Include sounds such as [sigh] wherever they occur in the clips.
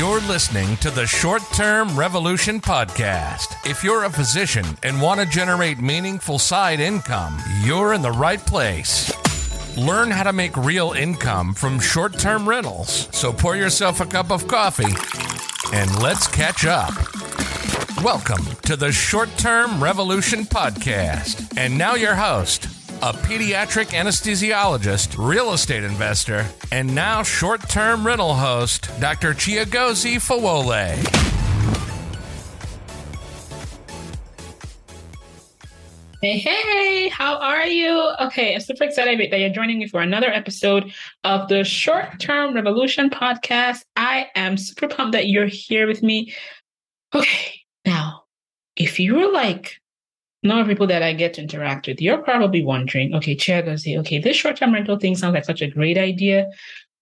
You're listening to the Short Term Revolution Podcast. If you're a physician and want to generate meaningful side income, you're in the right place. Learn how to make real income from short term rentals. So pour yourself a cup of coffee and let's catch up. Welcome to the Short Term Revolution Podcast. And now, your host, a pediatric anesthesiologist, real estate investor, and now short term rental host, Dr. Chiagozi Fawole. Hey, hey, how are you? Okay, I'm super excited that you're joining me for another episode of the Short Term Revolution podcast. I am super pumped that you're here with me. Okay, now, if you were like number of people that I get to interact with, you're probably wondering, okay, Chiagozi, okay, this short-term rental thing sounds like such a great idea,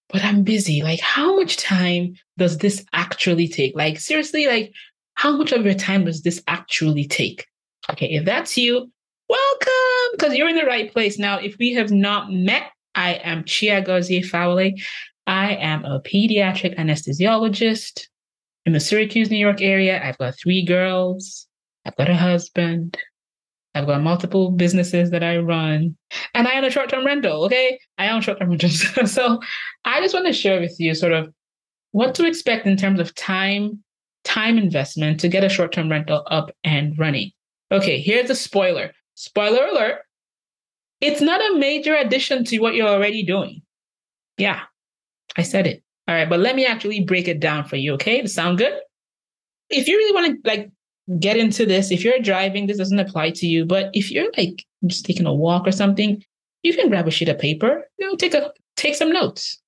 but I'm busy. Like, how much time does this actually take? Like, seriously, like, how much of your time does this actually take? Okay, if that's you, welcome, because you're in the right place. Now, if we have not met, I am Chiagozi Fawole. I am a pediatric anesthesiologist in the Syracuse, New York area. I've got three girls. I've got a husband. I've got multiple businesses that I run, and I own a short term rental. Okay. I own short term [laughs] rentals. so I just want to share with you sort of what to expect in terms of time, time investment to get a short term rental up and running. Okay. Here's a spoiler. Spoiler alert. It's not a major addition to what you're already doing. Yeah. I said it. All right. But let me actually break it down for you. Okay. Sound good? If you really want to like get into this. If you're driving, this doesn't apply to you. But if you're like just taking a walk or something, you can grab a sheet of paper, you know, take a take some notes.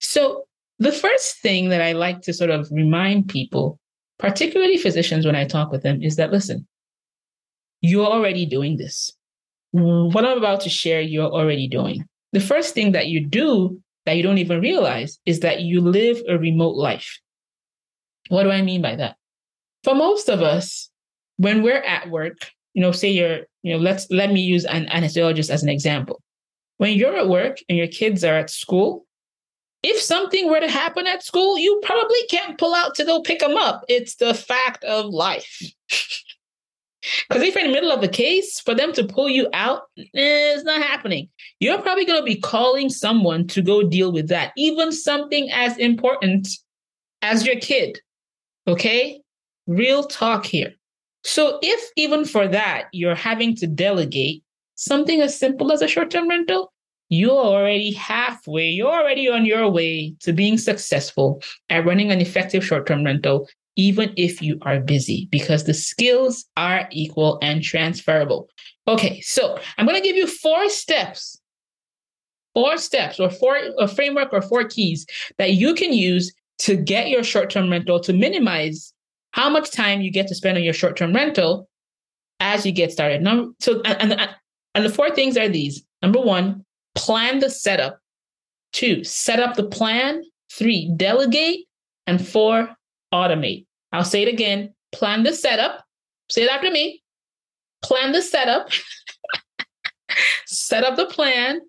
So the first thing that I like to sort of remind people, particularly physicians when I talk with them, is that listen, you're already doing this. What I'm about to share, you're already doing. The first thing that you do that you don't even realize is that you live a remote life. What do I mean by that? For most of us, when we're at work, you know, say you're, you know, let's let me use an anesthesiologist as an example. When you're at work and your kids are at school, if something were to happen at school, you probably can't pull out to go pick them up. It's the fact of life. [laughs] Because if you're in the middle of a case, for them to pull you out, eh, it's not happening. You're probably going to be calling someone to go deal with that, even something as important as your kid. Okay. Real talk here. So, if even for that you're having to delegate something as simple as a short term rental, you're already halfway, you're already on your way to being successful at running an effective short term rental, even if you are busy, because the skills are equal and transferable. Okay, so I'm going to give you four steps, four steps, or four a framework, or four keys that you can use to get your short term rental to minimize how much time you get to spend on your short-term rental as you get started. Number, so and, and, and the four things are these. Number one, plan the setup. Two, set up the plan. Three, delegate. And four, automate. I'll say it again. Plan the setup. Say it after me. Plan the setup. [laughs] set up the plan,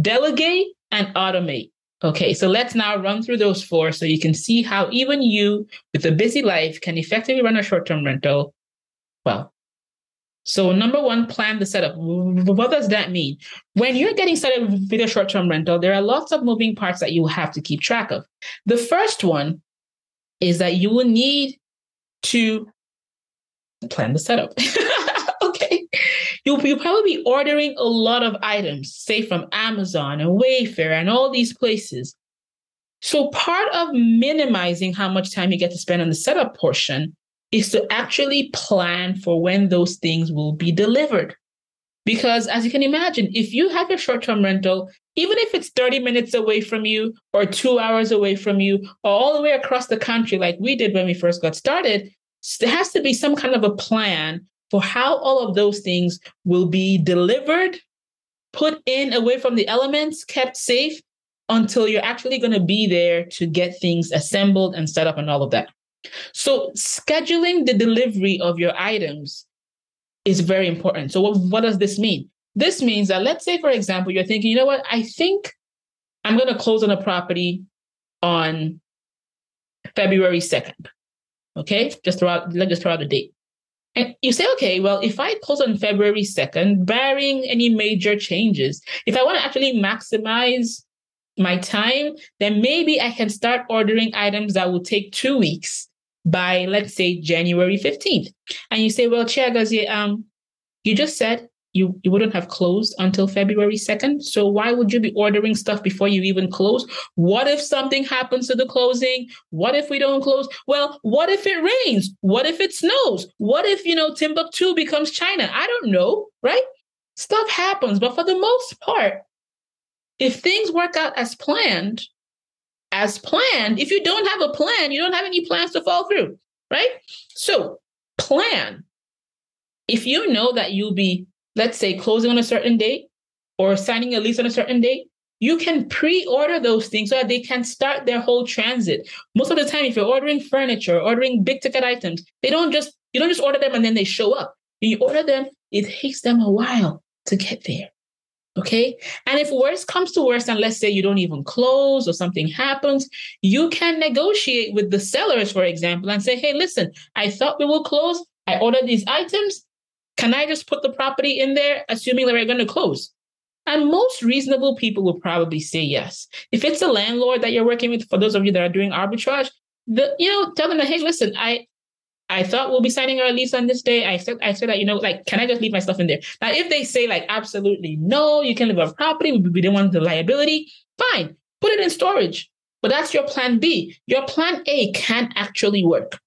delegate, and automate. Okay, so let's now run through those four so you can see how even you with a busy life can effectively run a short term rental well. So, number one, plan the setup. What does that mean? When you're getting started with a short term rental, there are lots of moving parts that you have to keep track of. The first one is that you will need to plan the setup. [laughs] You'll, you'll probably be ordering a lot of items, say from Amazon and Wayfair and all these places. So, part of minimizing how much time you get to spend on the setup portion is to actually plan for when those things will be delivered. Because, as you can imagine, if you have a short term rental, even if it's 30 minutes away from you, or two hours away from you, or all the way across the country, like we did when we first got started, there has to be some kind of a plan for how all of those things will be delivered, put in away from the elements, kept safe until you're actually going to be there to get things assembled and set up and all of that. So, scheduling the delivery of your items is very important. So, what, what does this mean? This means that, let's say, for example, you're thinking, you know what, I think I'm going to close on a property on February 2nd. Okay, just throw out, let's just throw out the date. And you say, okay, well, if I close on February 2nd, barring any major changes, if I want to actually maximize my time, then maybe I can start ordering items that will take two weeks by, let's say, January 15th. And you say, well, Chiagozi, um, you just said you, you wouldn't have closed until February 2nd. So why would you be ordering stuff before you even close? What if something happens to the closing? What if we don't close? Well, what if it rains? What if it snows? What if, you know, Timbuktu becomes China? I don't know, right? Stuff happens. But for the most part, if things work out as planned, as planned, if you don't have a plan, you don't have any plans to fall through, right? So plan. If you know that you'll be let's say closing on a certain date or signing a lease on a certain date, you can pre-order those things so that they can start their whole transit. Most of the time, if you're ordering furniture, ordering big ticket items, they don't just you don't just order them and then they show up. you order them, it takes them a while to get there. Okay. And if worse comes to worse, and let's say you don't even close or something happens, you can negotiate with the sellers, for example, and say, hey, listen, I thought we will close. I ordered these items. Can I just put the property in there, assuming that we're going to close? And most reasonable people will probably say yes. If it's a landlord that you're working with, for those of you that are doing arbitrage, the you know, tell them that, hey, listen, I I thought we'll be signing our lease on this day. I said I said that, you know, like, can I just leave my stuff in there? Now, if they say like absolutely no, you can leave our property, we don't want the liability, fine, put it in storage. But that's your plan B. Your plan A can actually work.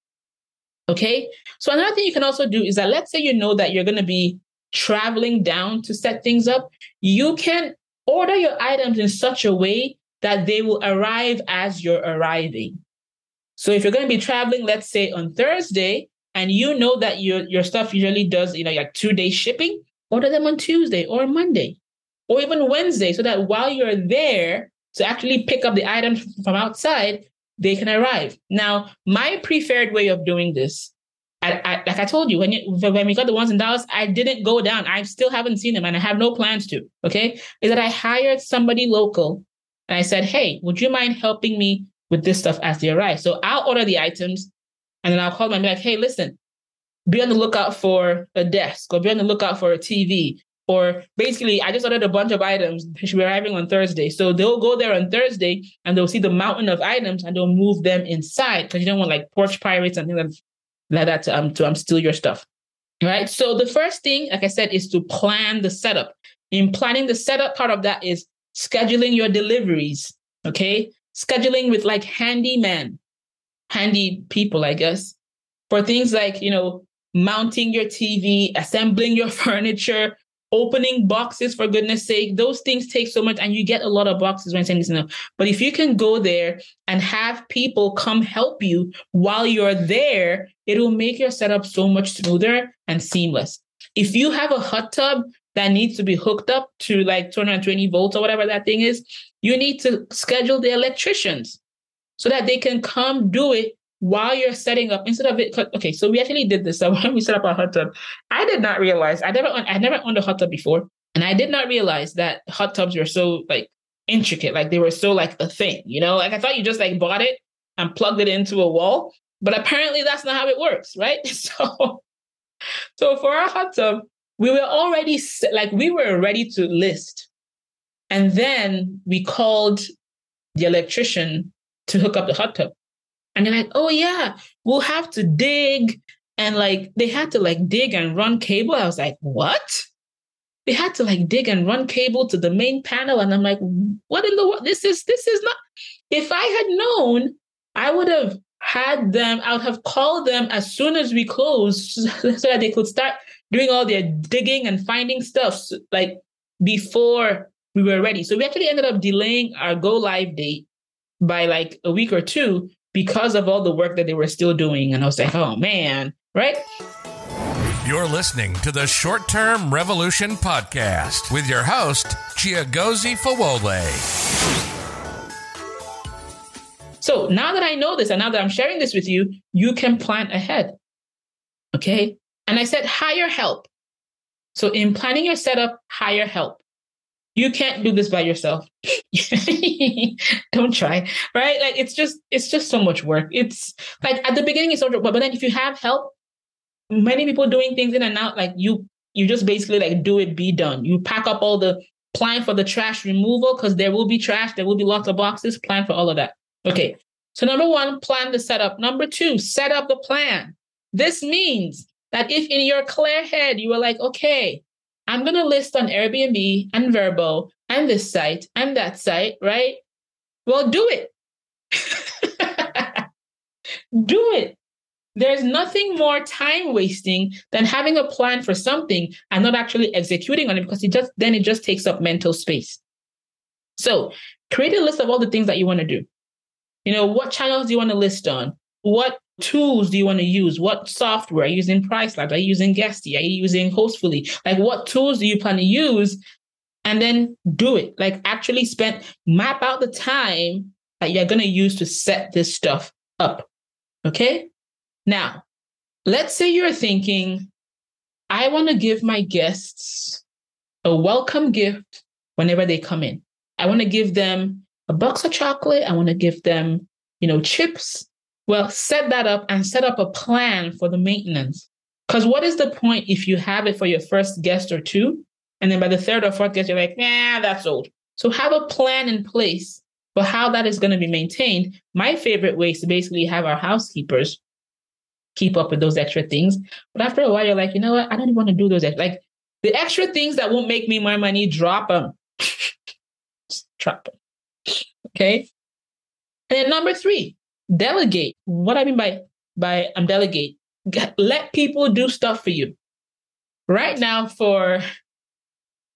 Okay. So another thing you can also do is that let's say you know that you're going to be traveling down to set things up, you can order your items in such a way that they will arrive as you're arriving. So if you're going to be traveling, let's say on Thursday, and you know that your, your stuff usually does, you know, like two day shipping, order them on Tuesday or Monday or even Wednesday so that while you're there to actually pick up the items from outside, they can arrive. Now, my preferred way of doing this, I, I, like I told you, when, you, when we got the ones in Dallas, I didn't go down. I still haven't seen them and I have no plans to. Okay. Is that I hired somebody local and I said, hey, would you mind helping me with this stuff as they arrive? So I'll order the items and then I'll call them and be like, hey, listen, be on the lookout for a desk or be on the lookout for a TV or basically, I just ordered a bunch of items. They should be arriving on Thursday. So they'll go there on Thursday and they'll see the mountain of items and they'll move them inside because you don't want like porch pirates and things like that to um to um steal your stuff. Right. So the first thing, like I said, is to plan the setup. In planning the setup, part of that is scheduling your deliveries. Okay. Scheduling with like handyman, handy people, I guess, for things like, you know, mounting your TV, assembling your [laughs] furniture, opening boxes for goodness sake. Those things take so much and you get a lot of boxes when sending this but if you can go there and have people come help you while you're there it'll make your setup so much smoother and seamless. If you have a hot tub that needs to be hooked up to like 220 volts or whatever that thing is you need to schedule the electricians so that they can come do it while you're setting up instead of it okay so we actually did this. [laughs] So when we set up our hot tub i did not realize i never i never owned a hot tub before. And i did not realize that hot tubs were so like intricate like they were so like a thing you know? Like i thought you just like bought it and plugged it into a wall but apparently that's not how it works right? [laughs] So so for our hot tub we were already like we were ready to list. And then we called the electrician to hook up the hot tub and they're like, oh yeah, we'll have to dig. And like they had to like dig and run cable. I was like, what? They had to like dig and run cable to the main panel. And I'm like, what in the world? This is this is not. If I had known, I would have had them, I would have called them as soon as we closed [laughs] so that they could start doing all their digging and finding stuff like before we were ready. So we actually ended up delaying our go live date by like a week or two because of all the work that they were still doing. And I was like, oh man, right? You're listening to the Short Term Revolution Podcast with your host, Chiagozi Fawole. So now that I know this and now that I'm sharing this with you, you can plan ahead. Okay. And I said, hire help. So in planning your setup, hire help. You can't do this by yourself. [laughs] Don't try, right? Like it's just it's just so much work. It's like at the beginning it's so but but then if you have help, many people doing things in and out, like you you just basically like do it, be done. You pack up all the plan for the trash removal because there will be trash, there will be lots of boxes. Plan for all of that. Okay. So number one, plan the setup. Number two, set up the plan. This means that if in your clear head you were like, okay, I'm going to list on Airbnb and Vrbo and this site and that site, right? Well, do it. [laughs] do it. There's nothing more time wasting than having a plan for something and not actually executing on it because it just then it just takes up mental space. So create a list of all the things that you want to do. You know, what channels do you want to list on? What tools do you want to use? What software? Are you using PriceLabs? Are you using Guesty? Are you using Hostfully? Like what tools do you plan to use? And then do it. Like actually spend map out the time that you're going to use to set this stuff up. Okay? Now, let's say you're thinking, I want to give my guests a welcome gift whenever they come in. I want to give them a box of chocolate. I want to give them, you know, chips. Well, set that up and set up a plan for the maintenance. Because what is the point if you have it for your first guest or two, and then by the third or fourth guest, you're like, nah, that's old. So have a plan in place for how that is going to be maintained. My favorite way is to basically have our housekeepers keep up with those extra things. But after a while, you're like, you know what? I don't want to do those. Like the extra things that won't make me my money, drop them. [laughs] drop them. Okay. And then number three, delegate. What I mean by by um, delegate, [laughs] let people do stuff for you. Right now, for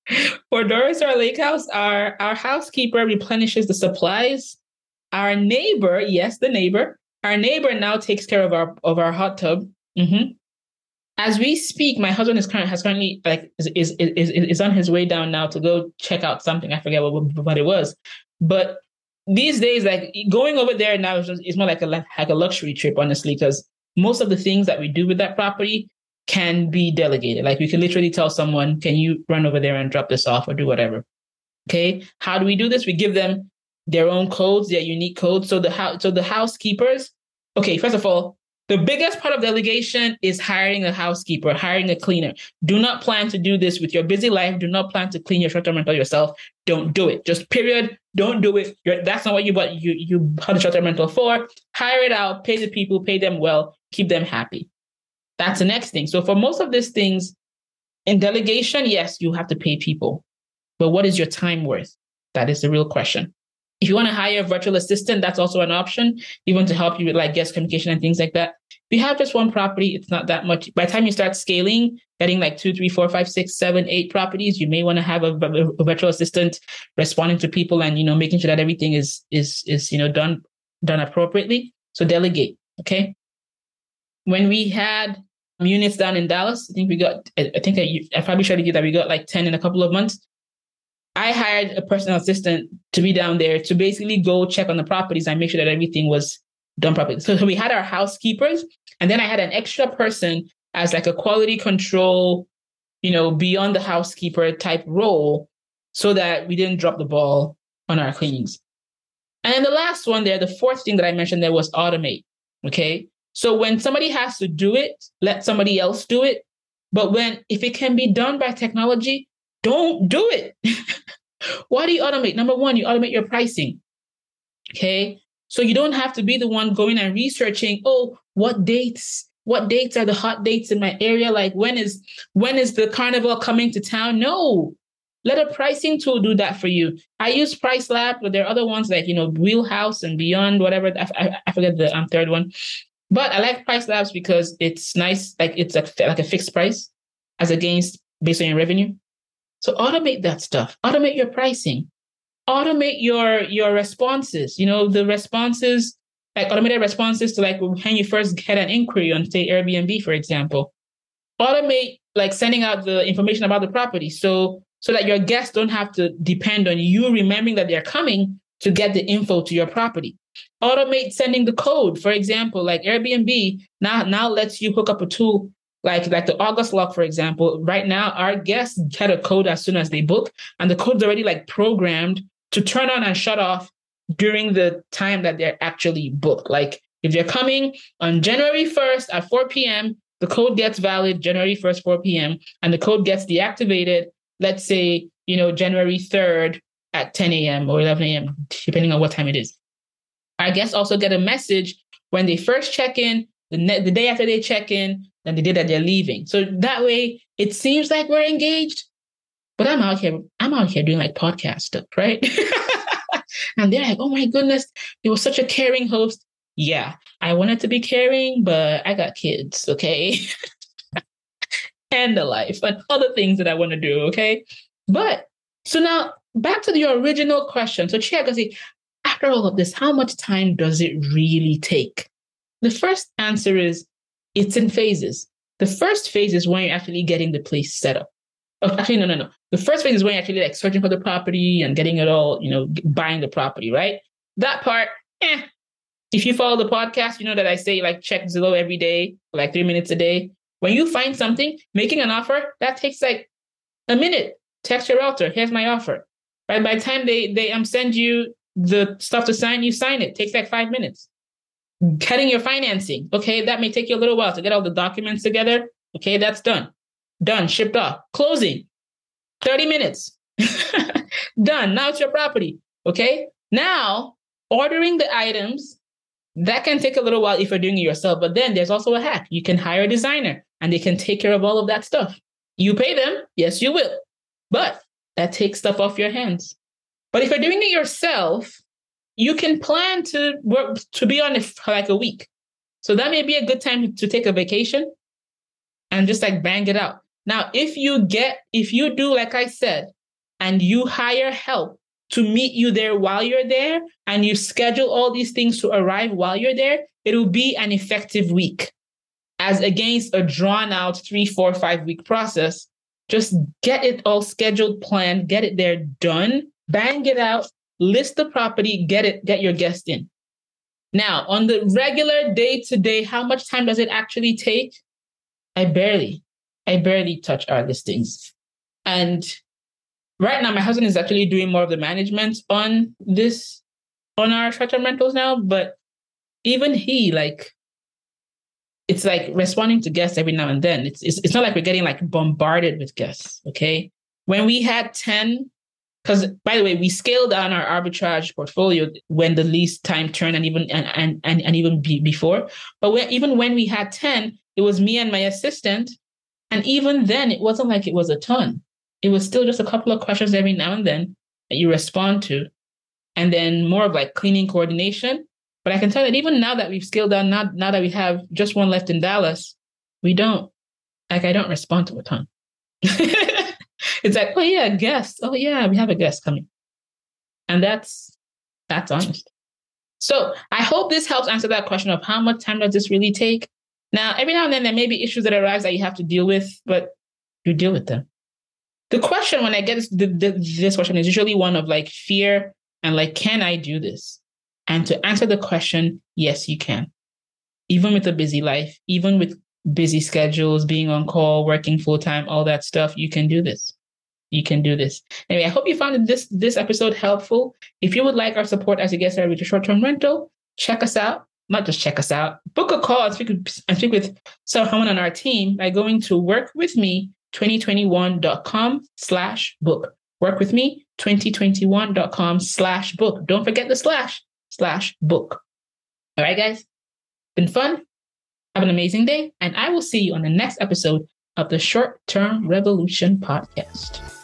[laughs] for Doris our lake house, our our housekeeper replenishes the supplies. Our neighbor, yes, the neighbor, our neighbor now takes care of our of our hot tub. Mm-hmm. As we speak, my husband is currently has currently like is, is is is on his way down now to go check out something. I forget what what it was, but these days, like going over there now is just, it's more like a like a luxury trip, honestly, because most of the things that we do with that property can be delegated. Like we can literally tell someone, "Can you run over there and drop this off or do whatever?" Okay. How do we do this? We give them their own codes, their unique codes. So the house, so the housekeepers. Okay, first of all, the biggest part of delegation is hiring a housekeeper, hiring a cleaner. Do not plan to do this with your busy life. Do not plan to clean your short-term rental yourself. Don't do it. Just period. Don't do it. You're, that's not what you bought. You you bought a short-term rental for. Hire it out. Pay the people. Pay them well. Keep them happy. That's the next thing. So for most of these things, in delegation, yes, you have to pay people. But what is your time worth? That is the real question. If you want to hire a virtual assistant, that's also an option, even to help you with like guest communication and things like that. You have just one property, it's not that much. By the time you start scaling, getting like two, three, four, five, six, seven, eight properties, you may want to have a, a virtual assistant responding to people and you know making sure that everything is is is you know done done appropriately. So delegate. Okay. When we had units down in Dallas, I think we got. I think I, I probably showed you that we got like ten in a couple of months. I hired a personal assistant to be down there to basically go check on the properties and make sure that everything was done properly. So, so we had our housekeepers, and then I had an extra person as like a quality control, you know, beyond the housekeeper type role, so that we didn't drop the ball on our cleanings. And then the last one there, the fourth thing that I mentioned there was automate. Okay. So when somebody has to do it, let somebody else do it. But when if it can be done by technology, don't do it. [laughs] Why do you automate? Number one, you automate your pricing. Okay. So you don't have to be the one going and researching, oh, what dates? What dates are the hot dates in my area? Like when is when is the carnival coming to town? No. Let a pricing tool do that for you. I use PriceLab, but there are other ones like you know Wheelhouse and Beyond, whatever. I, I, I forget the um, third one, but I like PriceLabs because it's nice, like it's a, like a fixed price as against based on your revenue. So automate that stuff. Automate your pricing. Automate your your responses. You know, the responses, like automated responses to like when you first get an inquiry on, say, Airbnb, for example. Automate like sending out the information about the property. So so that your guests don't have to depend on you remembering that they're coming to get the info to your property. Automate sending the code. For example, like Airbnb now now lets you hook up a tool Like like the August lock, for example. Right now, our guests get a code as soon as they book, and the code's already like programmed to turn on and shut off during the time that they're actually booked. Like if they're coming on January 1st at 4 p.m., the code gets valid January 1st, 4 p.m., and the code gets deactivated, let's say, you know, January 3rd at 10 a.m. or 11 a.m., depending on what time it is. Our guests also get a message when they first check in, the, ne- the day after they check in, and the day that they're leaving. So that way it seems like we're engaged, but I'm out here, I'm out here doing like podcast stuff, right? [laughs] and they're like, oh my goodness, he was such a caring host. Yeah, I wanted to be caring, but I got kids, okay? [laughs] and the life and other things that I want to do, okay? But so now back to the original question. So Chia say, after all of this, how much time does it really take? The first answer is it's in phases. The first phase is when you're actually getting the place set up. Oh, actually, no, no, no. The first phase is when you're actually like searching for the property and getting it all, you know, buying the property, right? That part, eh. If you follow the podcast, you know that I say like check Zillow every day, like three minutes a day. When you find something, making an offer, that takes like a minute. Text your realtor, here's my offer. Right? By the time they they um send you the stuff to sign, you sign it. Takes like five minutes. Getting your financing. Okay, that may take you a little while to get all the documents together. Okay, that's done. Done, shipped off. Closing. 30 minutes. [laughs] Done. Now it's your property. Okay. Now, ordering the items, that can take a little while if you're doing it yourself. But then there's also a hack. You can hire a designer and they can take care of all of that stuff. You pay them. Yes, you will. But that takes stuff off your hands. But if you're doing it yourself, you can plan to work to be on it for like a week. So that may be a good time to take a vacation and just like bang it out. Now, if you get, if you do, like I said, and you hire help to meet you there while you're there, and you schedule all these things to arrive while you're there, it'll be an effective week as against a drawn out three, four, five week process. Just get it all scheduled, planned, get it there done, bang it out, list the property, get it, get your guest in. Now, on the regular day to day, how much time does it actually take? I barely. I barely touch our listings. And right now, my husband is actually doing more of the management on this, on our short-term rentals now. But even he, like, it's like responding to guests every now and then. It's, it's it's not like we're getting like bombarded with guests. Okay, when we had ten, because by the way, we scaled down our arbitrage portfolio when the lease time turned, and even and and and, and even be, before. But even when we had ten, it was me and my assistant and even then, it wasn't like it was a ton. It was still just a couple of questions every now and then that you respond to. And then more of like cleaning coordination. But I can tell that even now that we've scaled down, now, now that we have just one left in Dallas, we don't, like, I don't respond to a ton. [laughs] it's like, oh yeah, guest. Oh yeah, we have a guest coming. And that's, that's honest. So I hope this helps answer that question of how much time does this really take? Now, every now and then there may be issues that arise that you have to deal with, but you deal with them. The question when I get this, the, the, this question is usually one of like fear and like, can I do this? And to answer the question, yes, you can. Even with a busy life, even with busy schedules, being on call, working full time, all that stuff, you can do this. You can do this. Anyway, I hope you found this this episode helpful. If you would like our support as a guest with a short-term rental, check us out not just check us out, book a call and speak with, and speak with someone on our team by going to workwithme2021.com slash book. Workwithme2021.com slash book. Don't forget the slash slash book. All right, guys. Been fun. Have an amazing day. And I will see you on the next episode of the Short Term Revolution podcast.